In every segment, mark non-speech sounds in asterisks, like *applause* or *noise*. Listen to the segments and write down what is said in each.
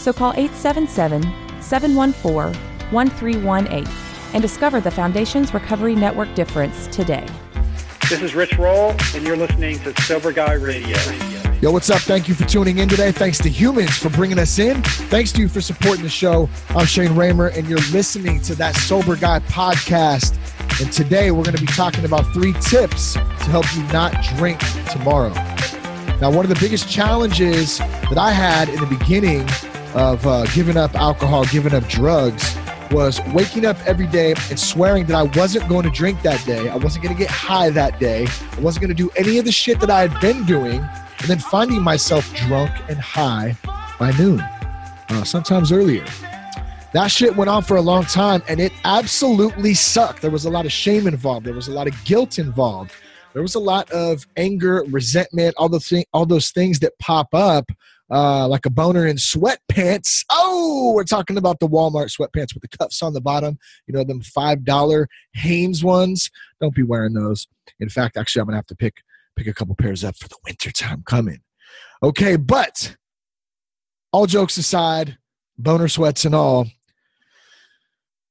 so call 877 714 1318 and discover the Foundations Recovery Network difference today. This is Rich Roll, and you're listening to Sober Guy Radio. Yo, what's up? Thank you for tuning in today. Thanks to humans for bringing us in. Thanks to you for supporting the show. I'm Shane Ramey, and you're listening to that Sober Guy podcast. And today we're going to be talking about three tips to help you not drink tomorrow. Now, one of the biggest challenges that I had in the beginning of uh, giving up alcohol, giving up drugs, was waking up every day and swearing that I wasn't going to drink that day. I wasn't going to get high that day. I wasn't going to do any of the shit that I had been doing. And then finding myself drunk and high by noon, uh, sometimes earlier. That shit went on for a long time and it absolutely sucked. There was a lot of shame involved, there was a lot of guilt involved. There was a lot of anger, resentment, all the thing, all those things that pop up uh, like a boner in sweatpants. Oh, we're talking about the Walmart sweatpants with the cuffs on the bottom. You know, them $5 Hanes ones. Don't be wearing those. In fact, actually, I'm going to have to pick, pick a couple pairs up for the winter time coming. Okay, but all jokes aside, boner sweats and all,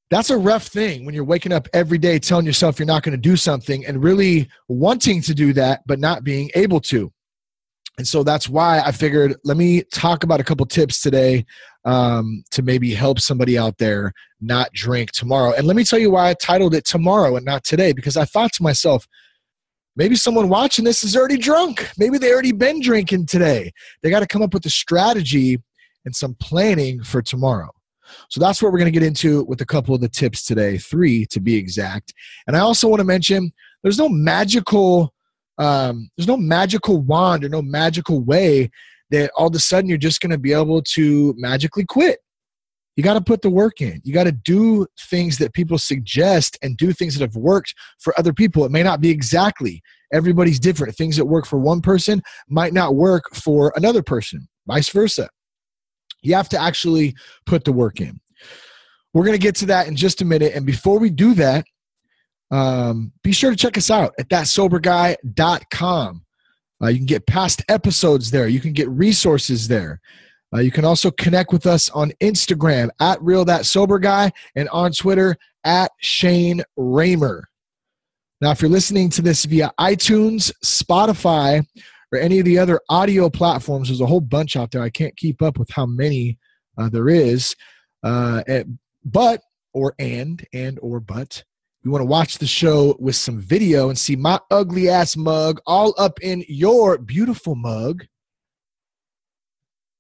that's a rough thing when you're waking up every day telling yourself you're not going to do something and really wanting to do that, but not being able to. And so that's why I figured let me talk about a couple tips today um, to maybe help somebody out there not drink tomorrow. And let me tell you why I titled it Tomorrow and not Today, because I thought to myself, maybe someone watching this is already drunk. Maybe they already been drinking today. They got to come up with a strategy and some planning for tomorrow. So that's what we're going to get into with a couple of the tips today, three to be exact. And I also want to mention there's no magical um, there's no magical wand or no magical way that all of a sudden you're just going to be able to magically quit. You got to put the work in. You got to do things that people suggest and do things that have worked for other people. It may not be exactly. Everybody's different. Things that work for one person might not work for another person, vice versa. You have to actually put the work in. We're going to get to that in just a minute. And before we do that, um, be sure to check us out at thatsoberguy.com. Uh, you can get past episodes there. You can get resources there. Uh, you can also connect with us on Instagram at Real That Sober Guy and on Twitter at Shane Ramey. Now, if you're listening to this via iTunes, Spotify, or any of the other audio platforms, there's a whole bunch out there. I can't keep up with how many uh, there is. Uh, but or and and or but you want to watch the show with some video and see my ugly ass mug all up in your beautiful mug,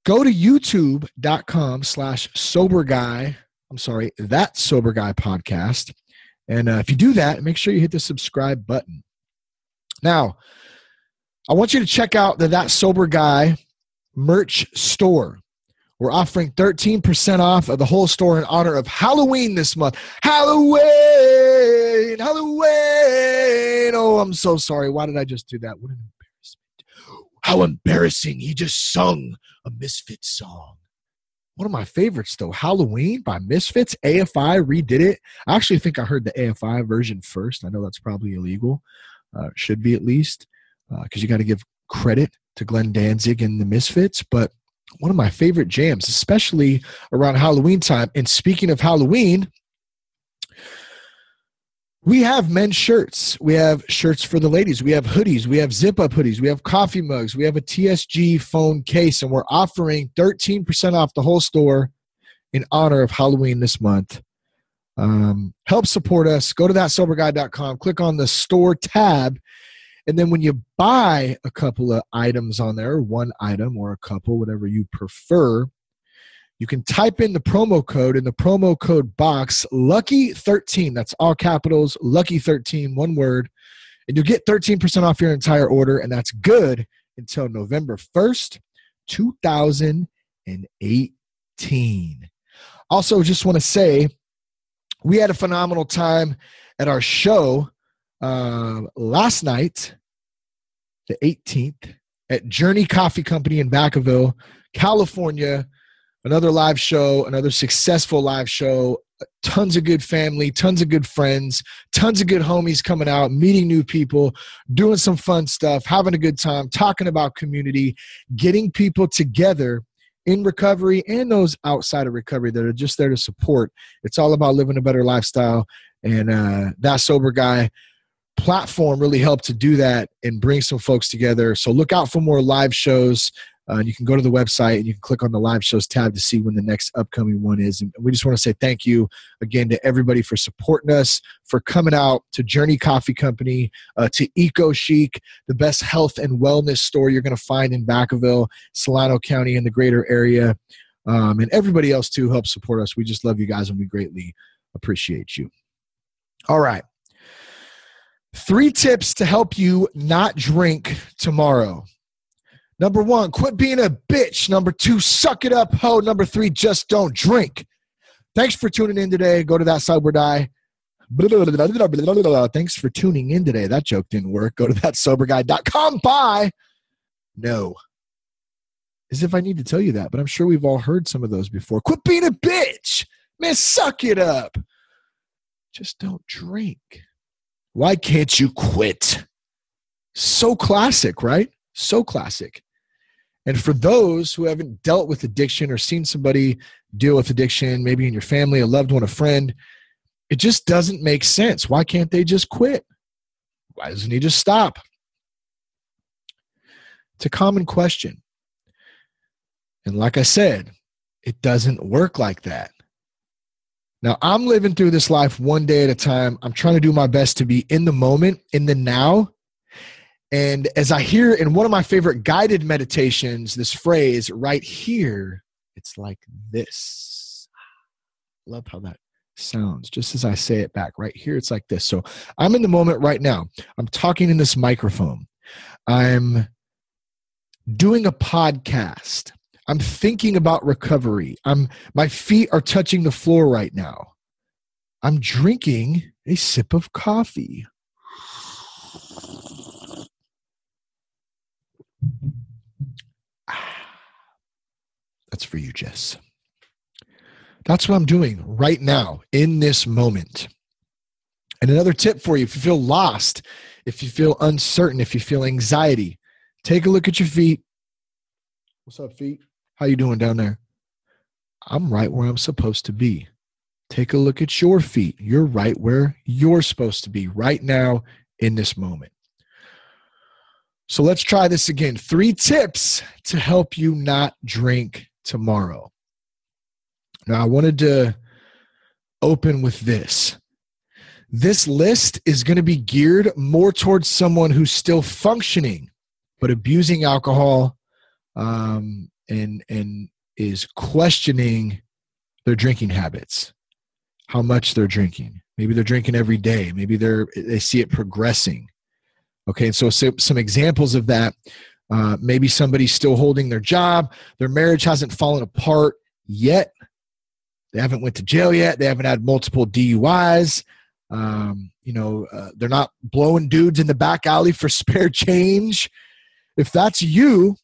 go to youtube.com slash sober guy. I'm sorry, that sober guy podcast. And uh, if you do that, make sure you hit the subscribe button. Now, I want you to check out the That Sober Guy merch store. We're offering 13% off of the whole store in honor of Halloween this month. Halloween! Halloween! Oh, I'm so sorry. Why did I just do that? What an embarrassment. How embarrassing. He just sung a Misfit song. One of my favorites, though, Halloween by Misfits. AFI redid it. I actually think I heard the AFI version first. I know that's probably illegal. Uh, should be at least, because uh, you got to give credit to Glenn Danzig and the Misfits. But one of my favorite jams, especially around Halloween time. And speaking of Halloween, we have men's shirts. We have shirts for the ladies. We have hoodies. We have zip up hoodies. We have coffee mugs. We have a TSG phone case, and we're offering 13% off the whole store in honor of Halloween this month. Um, help support us. Go to thatsoberguy.com, click on the store tab, and then when you buy a couple of items on there, one item or a couple, whatever you prefer, you can type in the promo code in the promo code box, Lucky13. That's all capitals, Lucky13, one word. And you'll get 13% off your entire order. And that's good until November 1st, 2018. 18. Also, just want to say we had a phenomenal time at our show uh, last night, the 18th, at Journey Coffee Company in Vacaville, California. Another live show, another successful live show. Tons of good family, tons of good friends, tons of good homies coming out, meeting new people, doing some fun stuff, having a good time, talking about community, getting people together in recovery and those outside of recovery that are just there to support. It's all about living a better lifestyle. And uh, that sober guy platform really helped to do that and bring some folks together. So look out for more live shows. Uh, you can go to the website and you can click on the live shows tab to see when the next upcoming one is. And we just want to say thank you again to everybody for supporting us, for coming out to Journey Coffee Company, uh, to Eco Chic, the best health and wellness store you're going to find in Vacaville, Solano County, and the greater area. Um, and everybody else too helps support us. We just love you guys and we greatly appreciate you. All right. Three tips to help you not drink tomorrow. Number one, quit being a bitch. Number two, suck it up, ho. Number three, just don't drink. Thanks for tuning in today. Go to that sober die. Thanks for tuning in today. That joke didn't work. Go to that thatsoberguy.com. Bye. No. As if I need to tell you that, but I'm sure we've all heard some of those before. Quit being a bitch. Man, suck it up. Just don't drink. Why can't you quit? So classic, right? So classic. And for those who haven't dealt with addiction or seen somebody deal with addiction, maybe in your family, a loved one, a friend, it just doesn't make sense. Why can't they just quit? Why doesn't he just stop? It's a common question. And like I said, it doesn't work like that. Now, I'm living through this life one day at a time. I'm trying to do my best to be in the moment, in the now. And as I hear in one of my favorite guided meditations, this phrase right here, it's like this. Love how that sounds just as I say it back. Right here, it's like this. So I'm in the moment right now. I'm talking in this microphone. I'm doing a podcast. I'm thinking about recovery. I'm my feet are touching the floor right now. I'm drinking a sip of coffee. *sighs* That's for you, Jess. That's what I'm doing right now in this moment. And another tip for you if you feel lost, if you feel uncertain, if you feel anxiety, take a look at your feet. What's up, feet? How you doing down there? I'm right where I'm supposed to be. Take a look at your feet. You're right where you're supposed to be right now in this moment. So let's try this again. Three tips to help you not drink tomorrow. Now, I wanted to open with this. This list is going to be geared more towards someone who's still functioning, but abusing alcohol um, and and is questioning their drinking habits how much they're drinking. Maybe they're drinking every day. Maybe they're they see it progressing. Okay so, so some examples of that uh, maybe somebody's still holding their job. Their marriage hasn't fallen apart yet. They haven't went to jail yet. They haven't had multiple duis um, you know uh, they're not blowing dudes in the back alley for *laughs* spare change. If that's you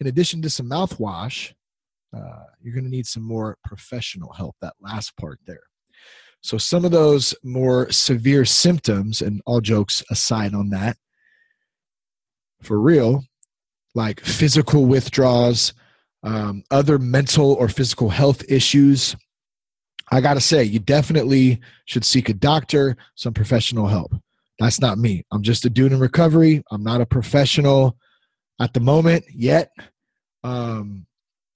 in addition to some mouthwash, uh, you're going to need some more professional help. That last part there. So, some of those more severe symptoms, and all jokes aside on that, for real, like physical withdrawals, um, other mental or physical health issues, I got to say, you definitely should seek a doctor, some professional help. That's not me. I'm just a dude in recovery. I'm not a professional at the moment yet. Um,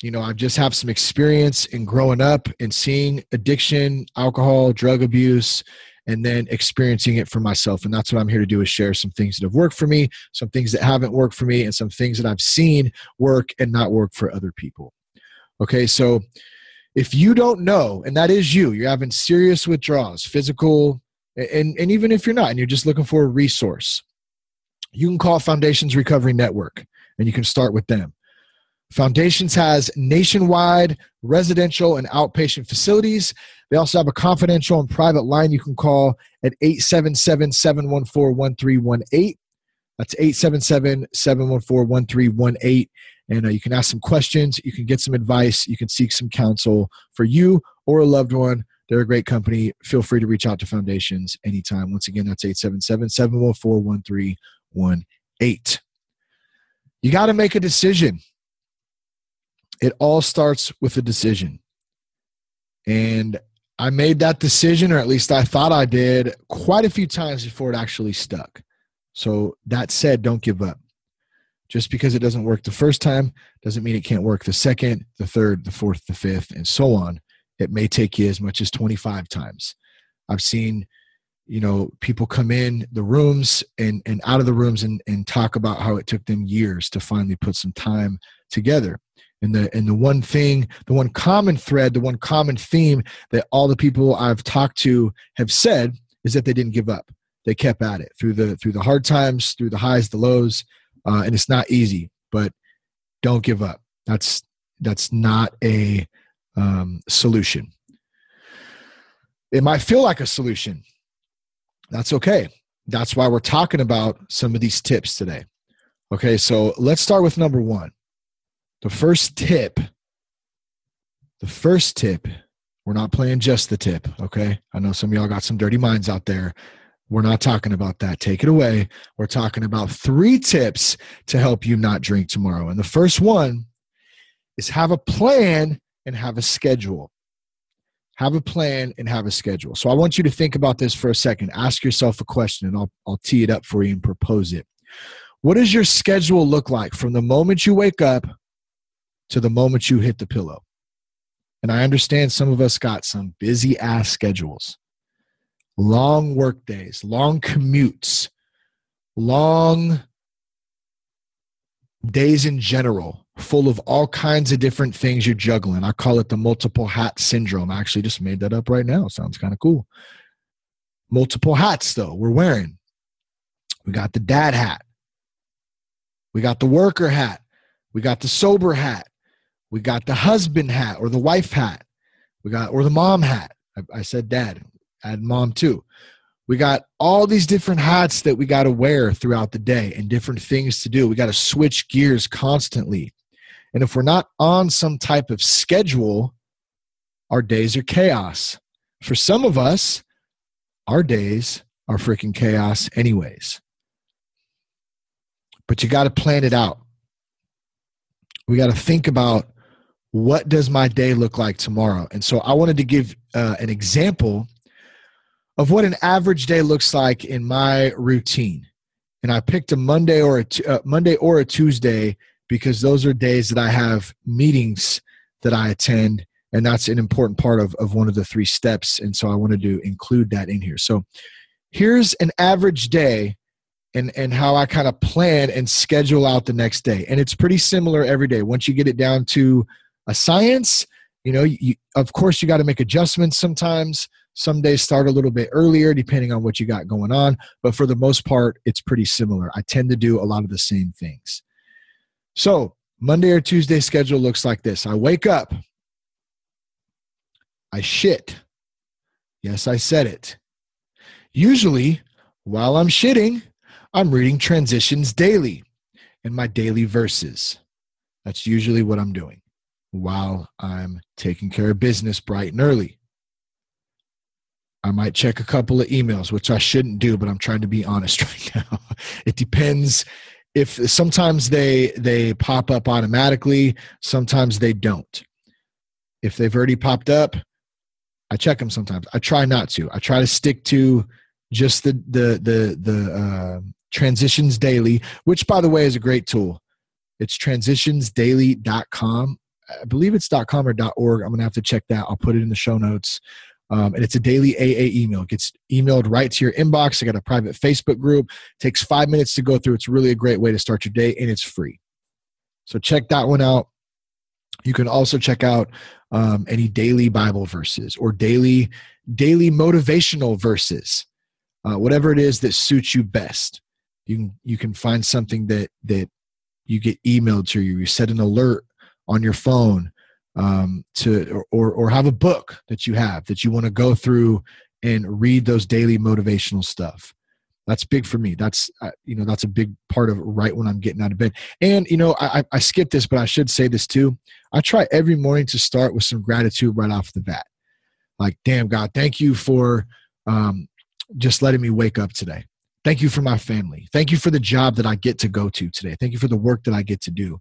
you know, I just have some experience in growing up and seeing addiction, alcohol, drug abuse, and then experiencing it for myself. And that's what I'm here to do is share some things that have worked for me, some things that haven't worked for me, and some things that I've seen work and not work for other people. Okay, so if you don't know, and that is you, you're having serious withdrawals, physical, and, and even if you're not, and you're just looking for a resource, you can call Foundations Recovery Network and you can start with them. Foundations has nationwide residential and outpatient facilities. They also have a confidential and private line you can call at 877 714 1318. That's 877 714 1318. And uh, you can ask some questions, you can get some advice, you can seek some counsel for you or a loved one. They're a great company. Feel free to reach out to Foundations anytime. Once again, that's 877 714 1318. You got to make a decision. It all starts with a decision. And I made that decision, or at least I thought I did, quite a few times before it actually stuck. So, that said, don't give up. Just because it doesn't work the first time doesn't mean it can't work the second, the third, the fourth, the fifth, and so on. It may take you as much as 25 times. I've seen, you know, people come in the rooms and, and out of the rooms and, and talk about how it took them years to finally put some time together. And the and the one thing, the one common thread, the one common theme that all the people I've talked to have said is that they didn't give up. They kept at it through the through the hard times, through the highs, the lows, uh, and it's not easy. But don't give up. That's that's not a um, solution. It might feel like a solution. That's okay. That's why we're talking about some of these tips today. Okay, so let's start with number one. The first tip, the first tip, we're not playing just the tip, okay? I know some of y'all got some dirty minds out there. We're not talking about that. Take it away. We're talking about three tips to help you not drink tomorrow. And the first one is have a plan and have a schedule. Have a plan and have a schedule. So I want you to think about this for a second. Ask yourself a question and I'll, I'll tee it up for you and propose it. What does your schedule look like from the moment you wake up to the moment you hit the pillow? And I understand some of us got some busy ass schedules, long work days, long commutes, long days in general full of all kinds of different things you're juggling. I call it the multiple hat syndrome. I actually just made that up right now. Sounds kind of cool. Multiple hats, though, we're wearing. We got the dad hat. We got the worker hat. We got the sober hat. We got the husband hat or the wife hat. We got, or the mom hat. I, I said dad, add mom too. We got all these different hats that we got to wear throughout the day and different things to do. We got to switch gears constantly. And if we're not on some type of schedule, our days are chaos. For some of us, our days are freaking chaos, anyways. But you got to plan it out. We got to think about what does my day look like tomorrow. And so I wanted to give uh, an example of what an average day looks like in my routine. And I picked a Monday or a t- uh, Monday or a Tuesday because those are days that I have meetings that I attend, and that's an important part of, of one of the three steps. And so I wanted to include that in here. So here's an average day and, and how I kind of plan and schedule out the next day. And it's pretty similar every day. Once you get it down to a science, you know, you, of course, you got to make adjustments sometimes. Some days start a little bit earlier depending on what you got going on. But for the most part, it's pretty similar. I tend to do a lot of the same things. So, Monday or Tuesday schedule looks like this I wake up, I shit. Yes, I said it. Usually, while I'm shitting, I'm reading Transitions daily and my daily verses. That's usually what I'm doing while I'm taking care of business bright and early. I might check a couple of emails, which I shouldn't do, but I'm trying to be honest *laughs* right now. it depends if sometimes they they pop up automatically sometimes they don't. If they've already popped up i check them sometimes. I try not to. I try to stick to just the the the the uh, transitions daily which by the way is a great tool. It's transitionsdaily.com i believe it's .com or .org. I'm gonna have to check that. I'll put it in the show notes um, and it's a daily AA email. It gets emailed right to your inbox. I got a private Facebook group. It takes five minutes to go through. It's really a great way to start your day, and it's free. So check that one out. You can also check out um, any daily Bible verses or daily daily motivational verses, uh, whatever it is that suits you best. You can you can find something that that you get emailed to you. You set an alert on your phone um, to or or have a book that you have that you want to go through and read those daily motivational stuff. That's big for me. That's uh, you know that's a big part of right when i'm getting out of bed. And you know I, I skip this but i should say this too. I try every morning to start with some gratitude right off the bat. Like damn god thank you for um, just letting me wake up today. Thank you for my family. Thank you for the job that i get to go to today. Thank you for the work that i get to do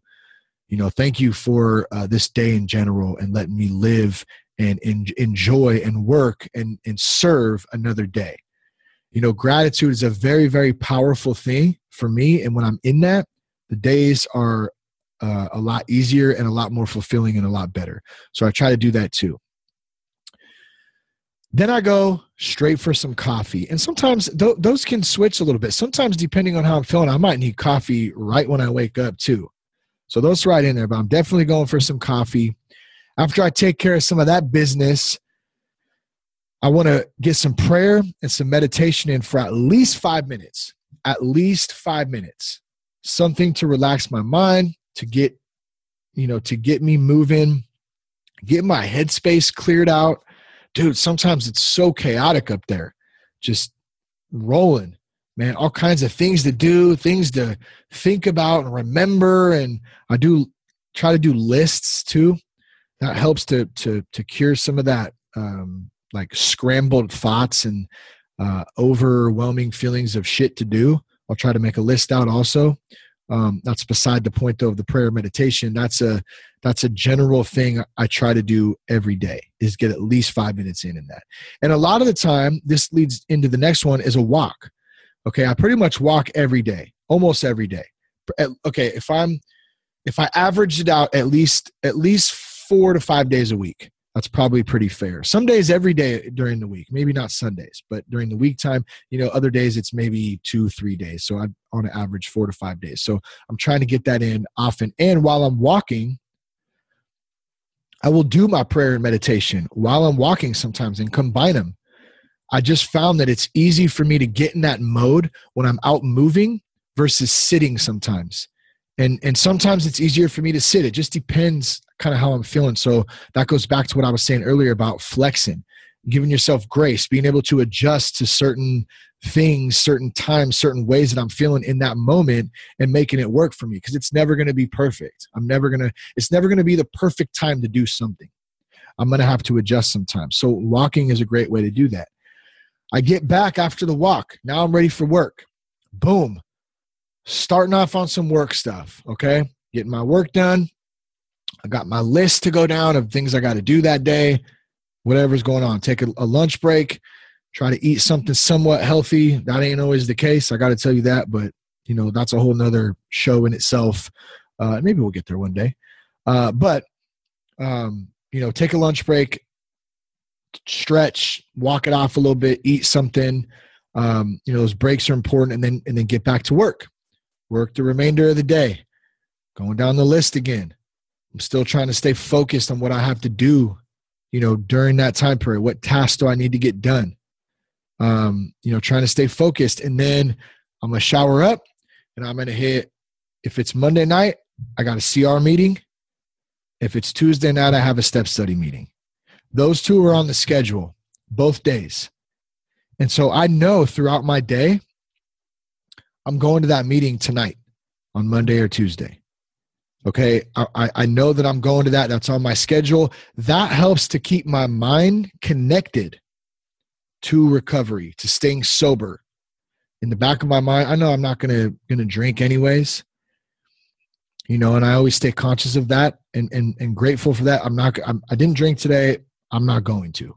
you know thank you for uh, this day in general and letting me live and en- enjoy and work and, and serve another day. You know gratitude is a very very powerful thing for me. And when i'm in that the days are uh, a lot easier and a lot more fulfilling and a lot better. So i try to do that too. Then i go straight for some coffee. And sometimes th- those can switch a little bit. Sometimes depending on how i'm feeling i might need coffee right when i wake up too so those right in there, but I'm definitely going for some coffee. After I take care of some of that business, I want to get some prayer and some meditation in for at least five minutes. At least five minutes. Something to relax my mind, to get, you know, to get me moving, get my headspace cleared out. Dude, sometimes it's so chaotic up there, just rolling man, all kinds of things to do, things to think about and remember. And I do try to do lists too. That helps to to to cure some of that um, like scrambled thoughts and uh, overwhelming feelings of shit to do. I'll try to make a list out also. Um, that's beside the point though of the prayer meditation. That's a that's a general thing I try to do every day is get at least five minutes in in that. And a lot of the time, this leads into the next one is a walk. Okay, I pretty much walk every day, almost every day. Okay, if I'm if I averaged it out at least at least four to five days a week, that's probably pretty fair. Some days every day during the week, maybe not Sundays, but during the week time, you know, other days it's maybe two, three days. So I'm on average four to five days. So I'm trying to get that in often. And while I'm walking, I will do my prayer and meditation while I'm walking sometimes and combine them I just found that it's easy for me to get in that mode when I'm out moving versus sitting sometimes. And and sometimes it's easier for me to sit. It just depends kind of how I'm feeling. So that goes back to what I was saying earlier about flexing, giving yourself grace, being able to adjust to certain things, certain times, certain ways that I'm feeling in that moment and making it work for me because it's never going to be perfect. I'm never going to it's never going to be the perfect time to do something. I'm going to have to adjust sometimes. So walking is a great way to do that. I get back after the walk. Now I'm ready for work. Boom. Starting off on some work stuff. Okay. Getting my work done. I got my list to go down of things I got to do that day, whatever's going on. Take a, a lunch break, try to eat something somewhat healthy. That ain't always the case. I got to tell you that, but you know, that's a whole nother show in itself. Uh, maybe we'll get there one day. Uh, but, um, you know, take a lunch break, stretch, walk it off a little bit, eat something. Um, you know, those breaks are important, and then and then get back to work. Work the remainder of the day. Going down the list again. I'm still trying to stay focused on what I have to do. You know, during that time period, what tasks do I need to get done? Um, you know, trying to stay focused, and then I'm gonna shower up, and I'm gonna hit. If it's Monday night, I got a CR meeting. If it's Tuesday night, I have a step study meeting. Those two are on the schedule both days. And so I know throughout my day, I'm going to that meeting tonight on Monday or Tuesday. Okay. I, I know that I'm going to that. That's on my schedule. That helps to keep my mind connected to recovery, to staying sober. In the back of my mind, I know I'm not gonna gonna drink anyways. You know, and I always stay conscious of that and and, and grateful for that. I'm not I'm, I didn't drink today. I'm not going to.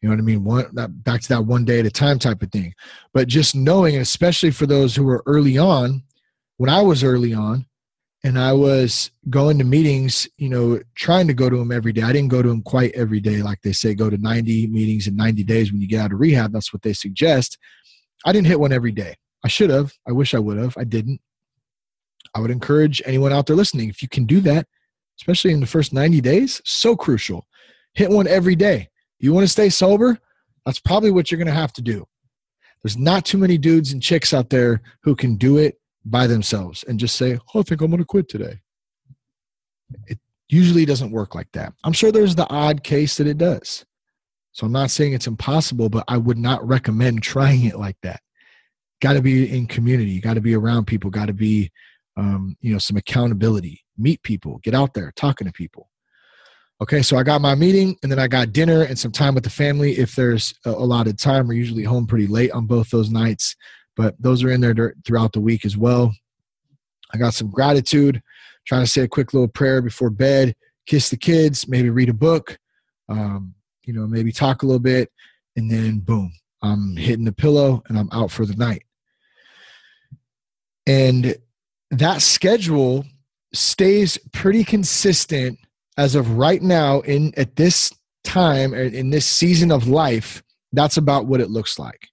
You know what I mean? One that back to that one day at a time type of thing. But just knowing, especially for those who were early on, when I was early on, and I was going to meetings, you know, trying to go to them every day. I didn't go to them quite every day, like they say, go to 90 meetings in 90 days when you get out of rehab. That's what they suggest. I didn't hit one every day. I should have. I wish I would have. I didn't. I would encourage anyone out there listening, if you can do that, especially in the first 90 days, so crucial hit one every day. You want to stay sober? That's probably what you're going to have to do. There's not too many dudes and chicks out there who can do it by themselves and just say, "Oh, I think I'm going to quit today." It, Usually doesn't work like that. I'm sure there's the odd case that it does. So I'm not saying it's impossible, but I would not recommend trying it like that. Got to be in community, got to be around people, got to be, um, you know, some accountability. Meet people, get out there, talking to people. Okay, so I got my meeting and then I got dinner and some time with the family. If there's a allotted time, we're usually home pretty late on both those nights, but those are in there throughout the week as well. I got some gratitude, trying to say a quick little prayer before bed, kiss the kids, maybe read a book, um, you know, maybe talk a little bit, and then boom, I'm hitting the pillow and I'm out for the night. And that schedule stays pretty consistent as of right now in at this time in this season of life that's about what it looks like.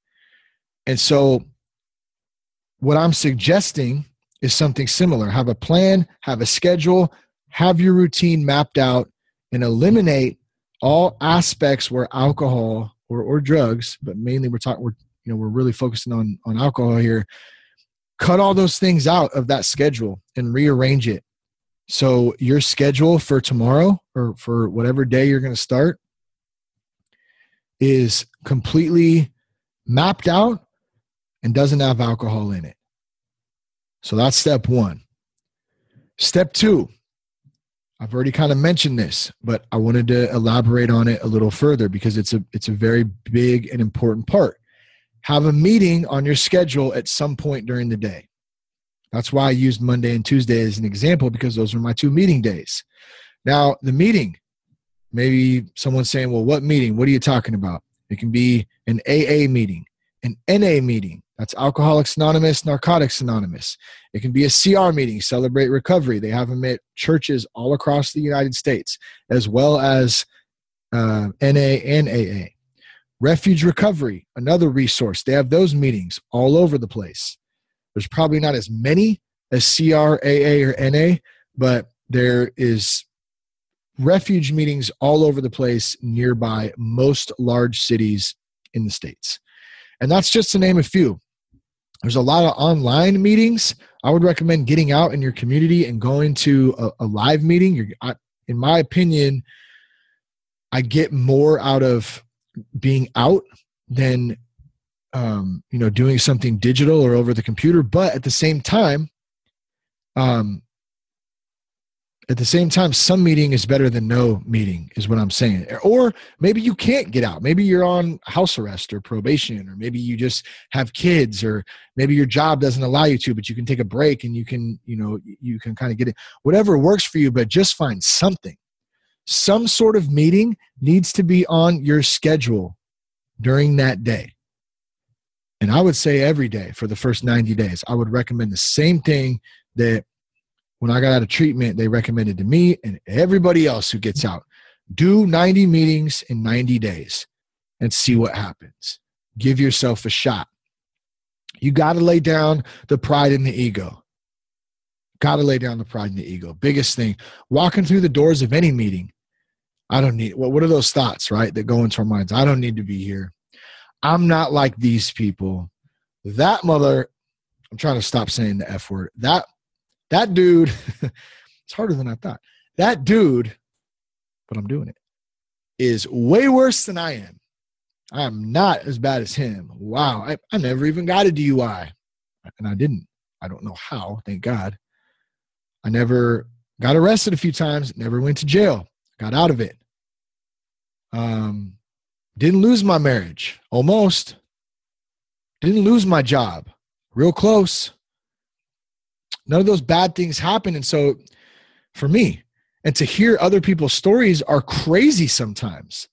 And so what i'm suggesting is something similar. Have a plan have a schedule have your routine mapped out and eliminate all aspects where alcohol or, or drugs but mainly we're talking we're you know we're really focusing on on alcohol here cut all those things out of that schedule and rearrange it so your schedule for tomorrow or for whatever day you're going to start is completely mapped out and doesn't have alcohol in it. So that's step one. Step two, I've already kind of mentioned this, but I wanted to elaborate on it a little further because it's a it's a very big and important part. Have a meeting on your schedule at some point during the day. That's why I used Monday and Tuesday as an example because those are my two meeting days. Now, the meeting, maybe someone's saying, well, what meeting? What are you talking about? It can be an AA meeting, an NA meeting. That's Alcoholics Anonymous, Narcotics Anonymous. It can be a CR meeting, Celebrate Recovery. They have them at churches all across the United States, as well as uh, NA and AA. Refuge Recovery, another resource. They have those meetings all over the place. There's probably not as many as CRAA or NA, but there is refuge meetings all over the place nearby most large cities in the states. And that's just to name a few. There's a lot of online meetings. I would recommend getting out in your community and going to a, a live meeting. I, in my opinion, I get more out of being out than um, you know doing something digital or over the computer but at the same time um, at the same time some meeting is better than no meeting is what i'm saying. Or maybe you can't get out. Maybe you're on house arrest or probation or maybe you just have kids or maybe your job doesn't allow you to but you can take a break and you can you know you can kind of get it. Whatever works for you but just find something. Some sort of meeting needs to be on your schedule during that day and I would say every day for the first 90 days, I would recommend the same thing that when I got out of treatment, they recommended to me and everybody else who gets out. Do 90 meetings in 90 days and see what happens. Give yourself a shot. You got to lay down the pride and the ego. Got to lay down the pride and the ego. Biggest thing. Walking through the doors of any meeting. I don't need, what, what are those thoughts, right, that go into our minds? I don't need to be here. I'm not like these people. That mother, I'm trying to stop saying the F word. That that dude, *laughs* it's harder than I thought. That dude, but I'm doing it, is way worse than I am. I am not as bad as him. Wow. I, I never even got a DUI. And I didn't. I don't know how, thank God. I never got arrested a few times, never went to jail, got out of it. Um, didn't lose my marriage, almost. Didn't lose my job, real close. None of those bad things happened. And so for me, and to hear other people's stories are crazy sometimes.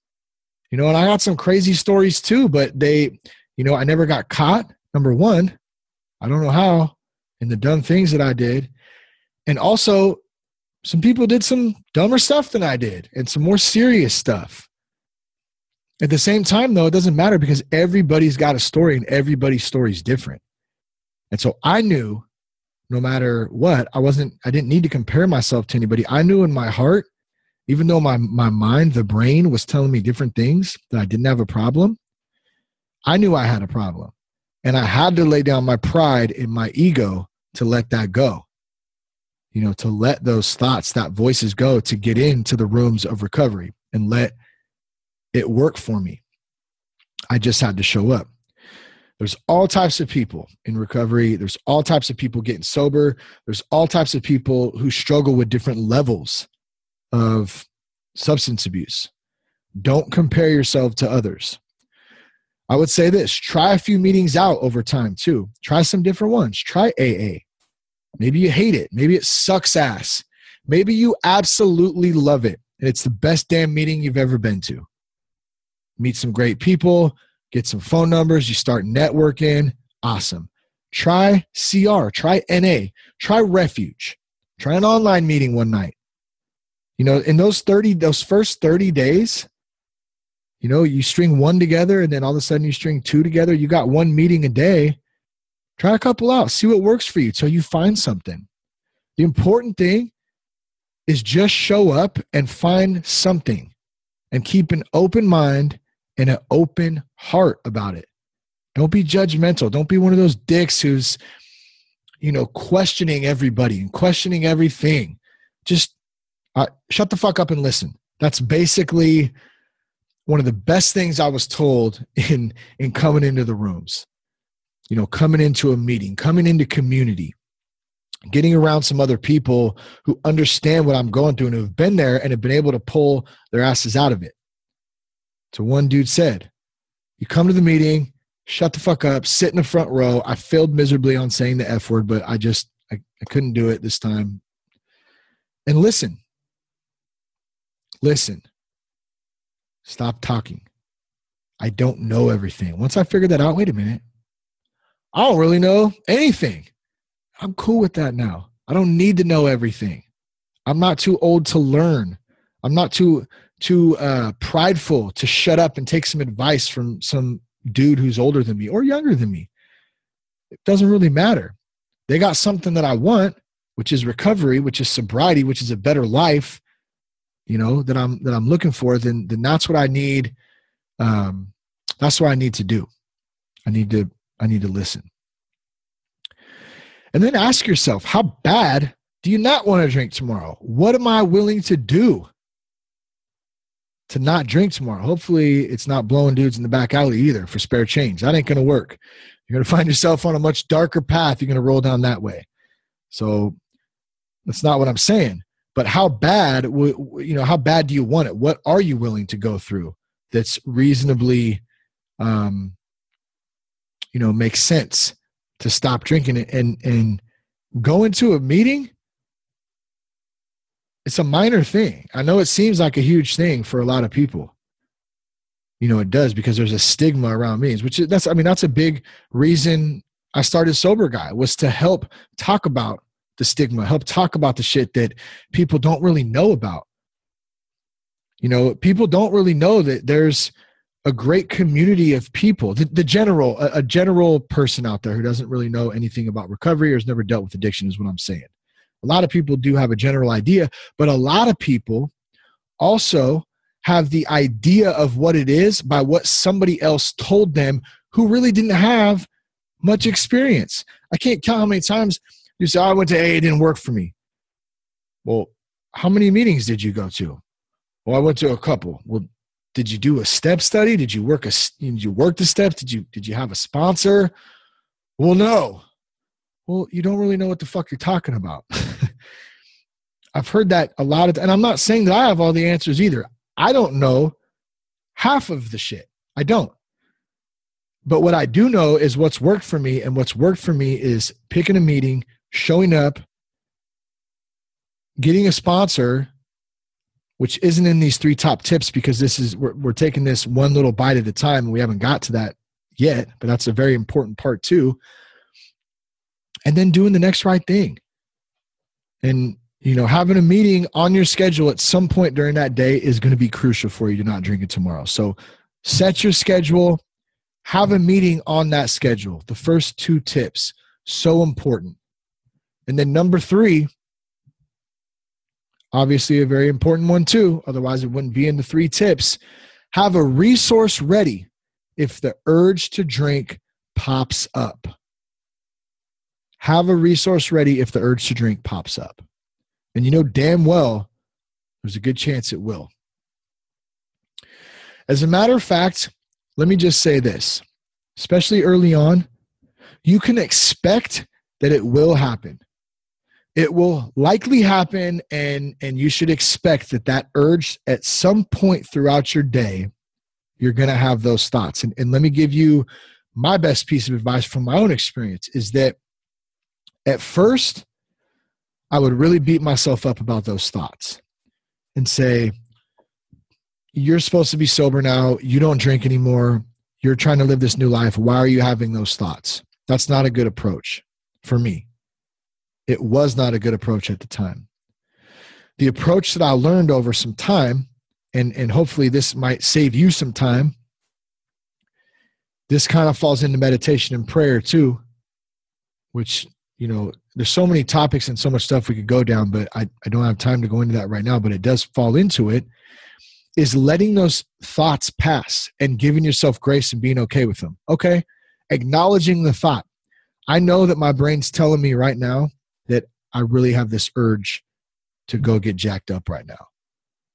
You know, and I got some crazy stories too, but they, you know, I never got caught. Number one, I don't know how, and the dumb things that I did. And also, some people did some dumber stuff than I did and some more serious stuff. At the same time, though, it doesn't matter because everybody's got a story and everybody's story is different. And so I knew no matter what, I wasn't, I didn't need to compare myself to anybody. I knew in my heart, even though my, my mind, the brain was telling me different things that I didn't have a problem, I knew I had a problem. And I had to lay down my pride and my ego to let that go. you know, to let those thoughts, that voices go to get into the rooms of recovery and let it worked for me. I just had to show up. There's all types of people in recovery. There's all types of people getting sober. There's all types of people who struggle with different levels of substance abuse. Don't compare yourself to others. I would say this try a few meetings out over time too. Try some different ones. Try AA. Maybe you hate it. Maybe it sucks ass. Maybe you absolutely love it and it's the best damn meeting you've ever been to. Meet some great people, get some phone numbers, you start networking. Awesome. Try CR, try NA, try Refuge, try an online meeting one night. You know, in those 30, those first 30 days, you know, you string one together and then all of a sudden you string two together. You got one meeting a day. Try a couple out, see what works for you till you find something. The important thing is just show up and find something and keep an open mind and an open heart about it. Don't be judgmental. Don't be one of those dicks who's, you know, questioning everybody and questioning everything. Just uh, shut the fuck up and listen. That's basically one of the best things I was told in in coming into the rooms. You know, coming into a meeting, coming into community, getting around some other people who understand what I'm going through and who've been there and have been able to pull their asses out of it. So one dude said, You come to the meeting, shut the fuck up, sit in the front row. I failed miserably on saying the F word, but I just I, I couldn't do it this time. And listen. Listen. Stop talking. I don't know everything. Once I figured that out, wait a minute. I don't really know anything. I'm cool with that now. I don't need to know everything. I'm not too old to learn. I'm not too too uh, prideful to shut up and take some advice from some dude who's older than me or younger than me. It doesn't really matter. They got something that I want, which is recovery, which is sobriety, which is a better life you know that i'm that i'm looking for then then that's what i need um that's what i need to do i need to i need to listen and then ask yourself how bad do you not want to drink tomorrow what am i willing to do to not drink tomorrow. Hopefully it's not blowing dudes in the back alley either for spare change. That ain't gonna work. You're gonna *laughs* find yourself on a much darker path. You're gonna roll down that way. So that's not what i'm saying. But how bad you know how bad do you want it? What are you willing to go through that's reasonably um you know makes sense to stop drinking it and and go into a meeting it's a minor thing i know it seems like a huge thing for a lot of people you know it does because there's a stigma around meetings which is that's i mean that's a big reason i started sober guy was to help talk about the stigma, help talk about the shit that people don't really know about. You know, people don't really know that there's a great community of people. The, the general, a, a, general person out there who doesn't really know anything about recovery or has never dealt with addiction is what I'm saying. A lot of people do have a general idea, but a lot of people also have the idea of what it is by what somebody else told them who really didn't have much experience. I can't count how many times you say, oh, I went to A, it didn't work for me. Well, how many meetings did you go to? Well, I went to a couple. Well, did you do a step study? Did you work a did you work the steps? Did you did you have a sponsor? Well, no. Well, you don't really know what the fuck you're talking about. *laughs* I've heard that a lot of and I'm not saying that I have all the answers either. I don't know half of the shit. I don't. But what I do know is what's worked for me and what's worked for me is picking a meeting, showing up, getting a sponsor, which isn't in these three top tips because this is we're, we're taking this one little bite at a time and we haven't got to that yet, but that's a very important part too. And then doing the next right thing. And you know, having a meeting on your schedule at some point during that day is going to be crucial for you to not drink it tomorrow. So set your schedule, have a meeting on that schedule. The first two tips, so important. And then number three, obviously a very important one too, otherwise it wouldn't be in the three tips. Have a resource ready if the urge to drink pops up. Have a resource ready if the urge to drink pops up. And you know damn well there's a good chance it will. As a matter of fact, let me just say this, especially early on, you can expect that it will happen. It will likely happen, and, and you should expect that that urge at some point throughout your day, you're going to have those thoughts. And, and let me give you my best piece of advice from my own experience is that at first, I would really beat myself up about those thoughts and say, You're supposed to be sober now. You don't drink anymore. You're trying to live this new life. Why are you having those thoughts? That's not a good approach for me. It was not a good approach at the time. The approach that I learned over some time, and, and hopefully this might save you some time, this kind of falls into meditation and prayer too, which, you know, there's so many topics and so much stuff we could go down, but I, I don't have time to go into that right now, but it does fall into it. Is letting those thoughts pass and giving yourself grace and being okay with them. Okay. Acknowledging the thought. I know that my brain's telling me right now that I really have this urge to go get jacked up right now,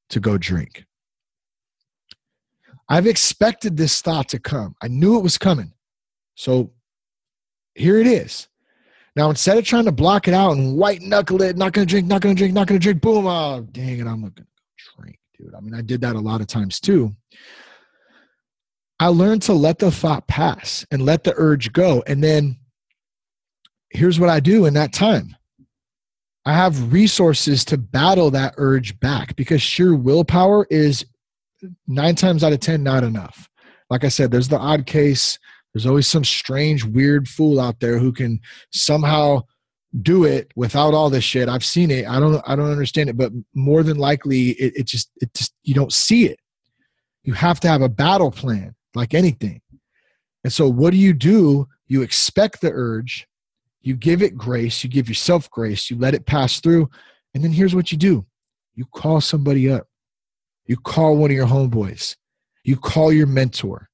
to go drink. I've expected this thought to come. I knew it was coming. So here it is. Now, instead of trying to block it out and white knuckle it, not going to drink, not going to drink, not going to drink, boom, oh, dang it, I'm going to drink, dude. I mean, I did that a lot of times too. I learned to let the thought pass and let the urge go. And then here's what I do in that time I have resources to battle that urge back because sheer willpower is nine times out of 10 not enough. Like I said, there's the odd case. There's always some strange, weird fool out there who can somehow do it without all this shit. I've seen it. I don't I don't understand it, but more than likely it, it just it just you don't see it. You have to have a battle plan, like anything. And so what do you do? You expect the urge, you give it grace, you give yourself grace, you let it pass through, and then here's what you do. You call somebody up. You call one of your homeboys. You call your mentor.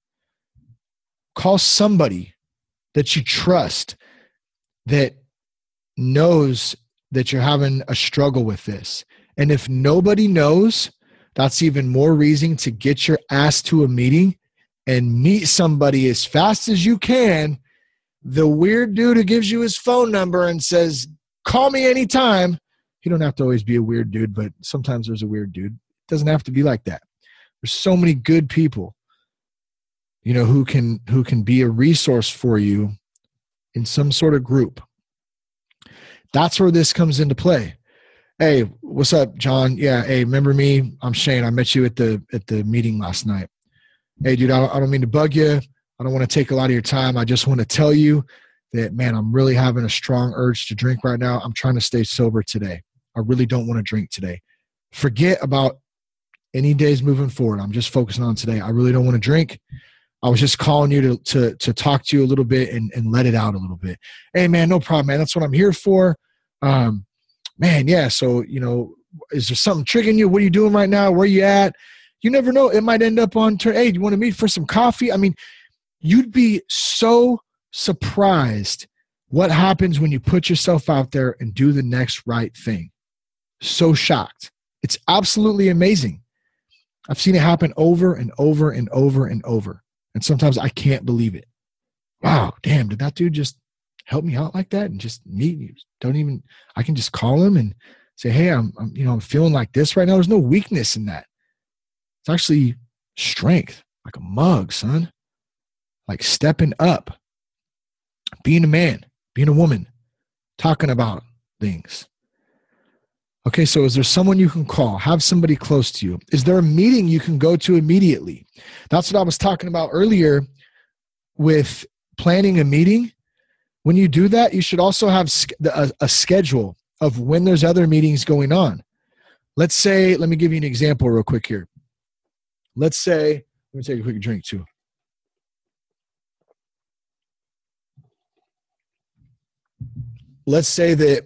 Call somebody that you trust that knows that you're having a struggle with this. And if nobody knows, that's even more reason to get your ass to a meeting and meet somebody as fast as you can. The weird dude who gives you his phone number and says, Call me anytime. You don't have to always be a weird dude, but sometimes there's a weird dude. It doesn't have to be like that. There's so many good people you know who can who can be a resource for you in some sort of group. That's where this comes into play. Hey what's up john? Yeah hey remember me? I'm shane. I met you at the at the meeting last night. Hey dude i, I don't mean to bug you. I don't want to take a lot of your time. I just want to tell you that man i'm really having a strong urge to drink right now. I'm trying to stay sober today. I really don't want to drink today. Forget about any days moving forward. I'm just focusing on today. I really don't want to drink I was just calling you to to to talk to you a little bit and, and let it out a little bit. Hey man, no problem, man. That's what I'm here for. Um, man, yeah. So you know, is there something triggering you? What are you doing right now? Where are you at? You never know. It might end up on turn. Hey, do you want to meet for some coffee? I mean, you'd be so surprised what happens when you put yourself out there and do the next right thing. So shocked. It's absolutely amazing. I've seen it happen over and over and over and over. And sometimes I can't believe it. Wow, damn, did that dude just help me out like that and just meet you? Don't even, I can just call him and say, hey, I'm, I'm, you know, I'm feeling like this right now. There's no weakness in that. It's actually strength, like a mug, son. Like stepping up, being a man, being a woman, talking about things. Okay, so is there someone you can call? Have somebody close to you? Is there a meeting you can go to immediately? That's what I was talking about earlier with planning a meeting. When you do that, you should also have a, schedule of when there's other meetings going on. Let's say, let me give you an example real quick here. Let's say, let me take a quick drink too. Let's say that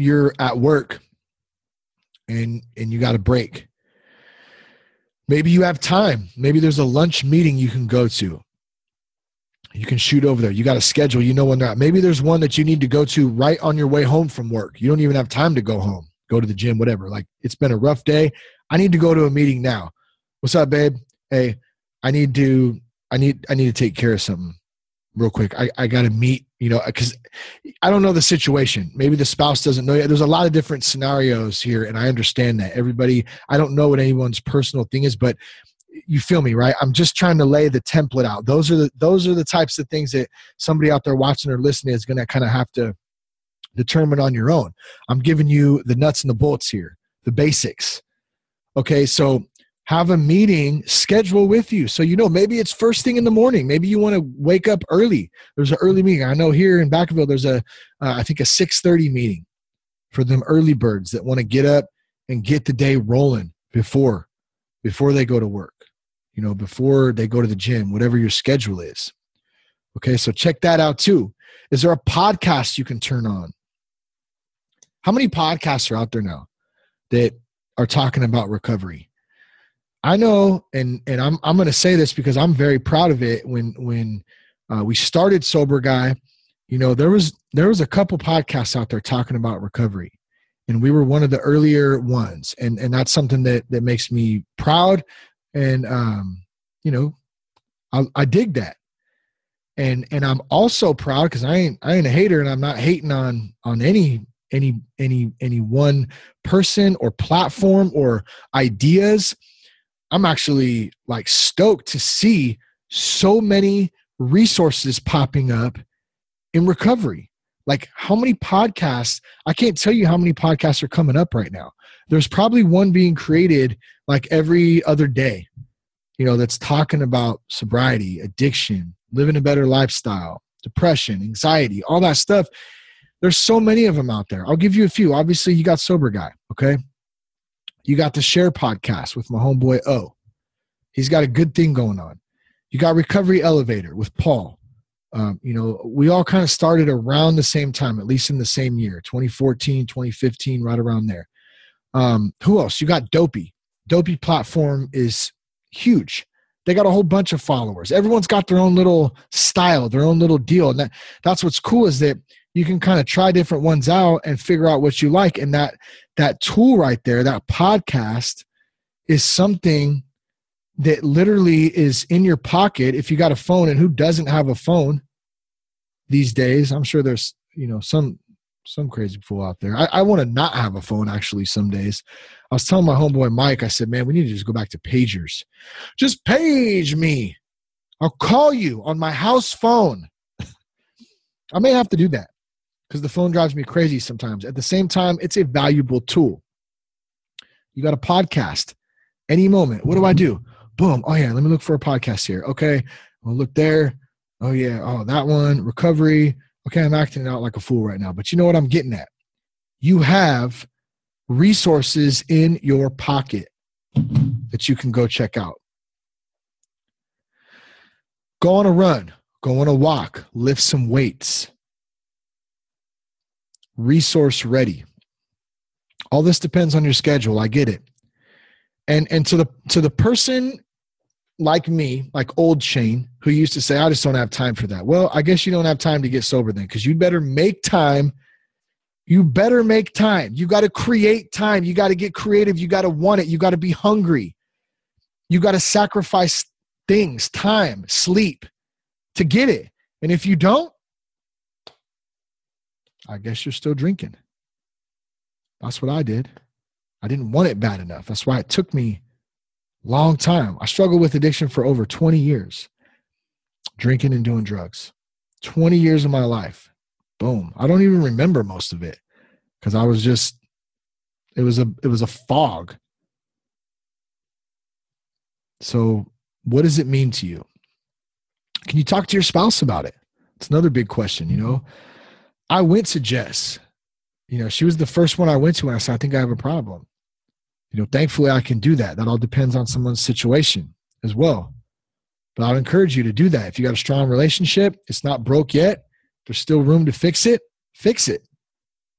you're at work and and you got a break maybe you have time maybe there's a lunch meeting you can go to you can shoot over there. You got a schedule, you know when they're at. Maybe there's one that you need to go to right on your way home from work. You don't even have time to go home, go to the gym, whatever. Like it's been a rough day. I need to go to a meeting now. What's up, babe? Hey, I need to I need I need to take care of something real quick. I, I got to meet, you know, uh, because I don't know the situation. Maybe the spouse doesn't know yet. There's a lot of different scenarios here, and I understand that. Everybody, I don't know what anyone's personal thing is, but you feel me right i'm just trying to lay the template out those are the those are the types of things that somebody out there watching or listening is going to kind of have to determine on your own i'm giving you the nuts and the bolts here the basics okay so have a meeting schedule with you so you know maybe it's first thing in the morning maybe you want to wake up early there's an early meeting i know here in Vacaville there's a uh, I think a 6.30 meeting for them early birds that want to get up and get the day rolling before before they go to work you know, before they go to the gym, whatever your schedule is. Okay, so check that out too. Is there a podcast you can turn on? How many podcasts are out there now that are talking about recovery? I know, and and I'm I'm going to say this because I'm very proud of it. When when uh, we started Sober Guy, you know, there was there was a couple podcasts out there talking about recovery, and we were one of the earlier ones, and and that's something that that makes me proud and um, you know, I, I dig that, and and I'm also proud because I ain't I ain't a hater, and I'm not hating on on any any any any one person or platform or ideas. I'm actually like stoked to see so many resources popping up in recovery. Like how many podcasts? I can't tell you how many podcasts are coming up right now. There's probably one being created like every other day you know that's talking about sobriety addiction living a better lifestyle depression anxiety all that stuff there's so many of them out there i'll give you a few obviously you got sober guy okay you got the share podcast with my homeboy o he's got a good thing going on you got recovery elevator with paul um, you know we all kind of started around the same time at least in the same year 2014 2015 right around there um, who else you got dopey Dopey platform is huge. They got a whole bunch of followers. Everyone's got their own little style, their own little deal. And that, that's what's cool is that you can kind of try different ones out and figure out what you like. And that that tool right there, that podcast, is something that literally is in your pocket if you got a phone and who doesn't have a phone these days i'm sure there's you know some some crazy fool out there. I, I want to not have a phone actually some days. I was telling my homeboy Mike, I said, man, we need to just go back to pagers. Just page me. I'll call you on my house phone. *laughs* I may have to do that because the phone drives me crazy sometimes. At the same time, it's a valuable tool. You got a podcast any moment. What do I do? Boom. Oh, yeah. Let me look for a podcast here. Okay. I'll look there. Oh, yeah. Oh, that one. Recovery okay, I'm acting out like a fool right now, but you know what I'm getting at? You have resources in your pocket that you can go check out. Go on a run, go on a walk, lift some weights. Resource ready. All this depends on your schedule. I get it. And and to the to the person like me, like old Shane, who used to say, I just don't have time for that. Well, I guess you don't have time to get sober then because you better make time. You better make time. You got to create time. You got to get creative. You got to want it. You got to be hungry. You got to sacrifice things, time, sleep to get it. And if you don't, I guess you're still drinking. That's what I did. I didn't want it bad enough. That's why it took me Long time. I struggled with addiction for over 20 years, drinking and doing drugs. 20 years of my life. Boom. I don't even remember most of it because I was just, it was a, it was a fog. So, what does it mean to you? Can you talk to your spouse about it? It's another big question, you know. I went to Jess. You know, she was the first one I went to and I said, I think I have a problem you know, thankfully I can do that. That all depends on someone's situation as well. But I'd encourage you to do that. If you got a strong relationship, it's not broke yet, there's still room to fix it, fix it.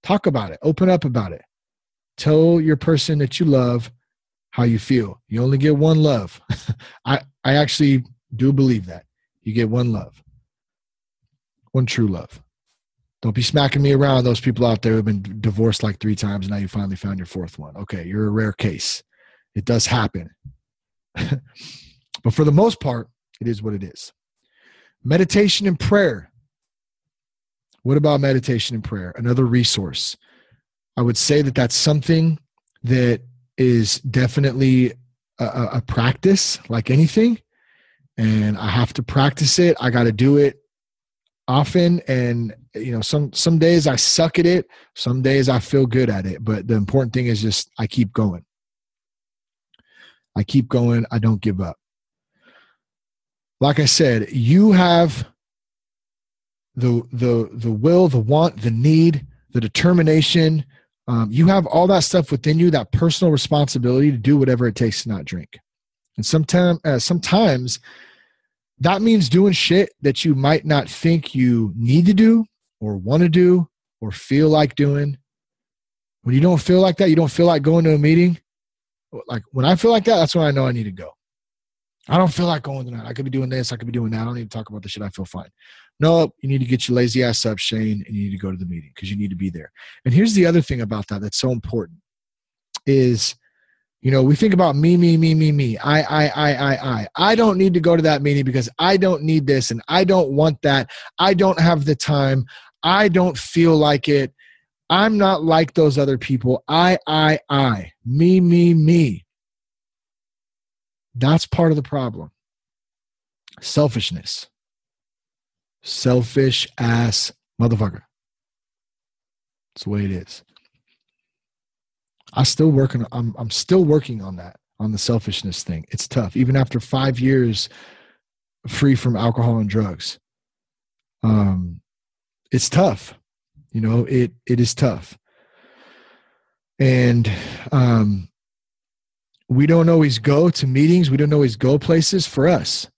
Talk about it, open up about it. Tell your person that you love how you feel. You only get one love. *laughs* I, I actually do believe that. You get one love. one true love. Don't be smacking me around. Those people out there who've been divorced like three times, and now you finally found your fourth one. Okay, you're a rare case. It does happen. *laughs* but for the most part, it is what it is. Meditation and prayer. What about meditation and prayer? Another resource. I would say that that's something that is definitely a, a practice, like anything. And I have to practice it. I got to do it often and you know some some days i suck at it some days i feel good at it but the important thing is just i keep going. I keep going i don't give up. Like i said you have the the the will the want the need the determination um, you have all that stuff within you that personal responsibility to do whatever it takes to not drink. And sometimes uh, sometimes that means doing shit that you might not think you need to do or want to do or feel like doing. When you don't feel like that, you don't feel like going to a meeting. Like when I feel like that, that's when I know I need to go. I don't feel like going tonight. I could be doing this. I could be doing that. I don't need to talk about the shit. I feel fine. No, you need to get your lazy ass up, Shane, and you need to go to the meeting because you need to be there. And here's the other thing about that that's so important is you know, we think about me, me, me, me, me. I, I, I, I, I. I don't need to go to that meeting because I don't need this and I don't want that. I don't have the time. I don't feel like it. I'm not like those other people. I, I, I. Me, me, me. That's part of the problem. Selfishness. Selfish ass motherfucker. That's the way it is. I still working. I'm I'm still working on that on the selfishness thing. It's tough, even after five years free from alcohol and drugs. Um, it's tough. You know, it it is tough, and um, we don't always go to meetings. We don't always go places for us.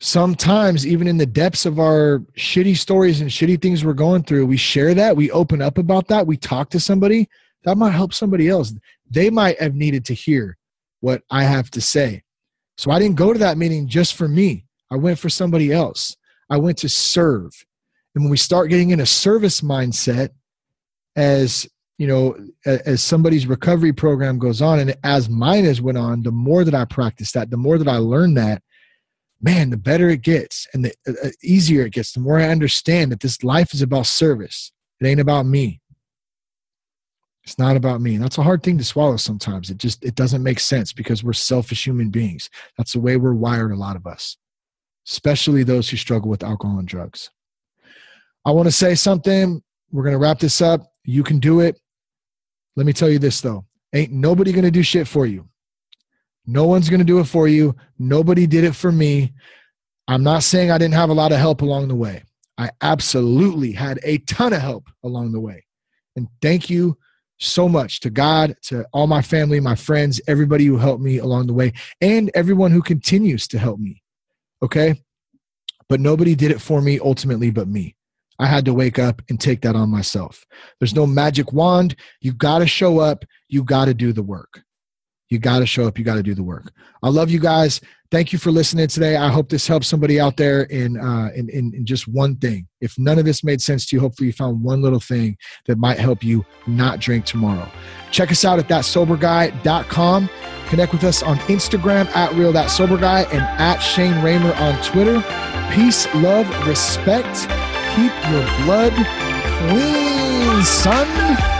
Sometimes, even in the depths of our shitty stories and shitty things we're going through, we share that. We open up about that. We talk to somebody that might help somebody else. They might have needed to hear what I have to say. So I didn't go to that meeting just for me. I went for somebody else. I went to serve. And when we start getting in a service mindset, as you know, as somebody's recovery program goes on, and as mine has went on, the more that I practice that, the more that I learn that, man, the better it gets, and the uh, uh easier it gets. The more I understand that this life is about service. It ain't about me. It's not about me. And that's a hard thing to swallow sometimes. It just it doesn't make sense because we're selfish human beings. That's the way we're wired, a lot of us, especially those who struggle with alcohol and drugs. I want to say something. We're going to wrap this up. You can do it. Let me tell you this though. Ain't nobody to do shit for you. No one's to do it for you. Nobody did it for me. I'm not saying I didn't have a lot of help along the way. I absolutely had a ton of help along the way. And thank you so much to God, to all my family, my friends, everybody who helped me along the way, and everyone who continues to help me. Okay. But nobody did it for me ultimately but me. I had to wake up and take that on myself. There's no magic wand. You got to show up. You got to do the work. You got to show up. You got to do the work. I love you guys. Thank you for listening today. I hope this helps somebody out there in, uh, in, in, in just one thing. If none of this made sense to you, hopefully you found one little thing that might help you not drink tomorrow. Check us out at thatsoberguy.com. Connect with us on Instagram at real that sober guy and at Shane Ramey on Twitter. Peace, love, respect. Keep your blood clean, son.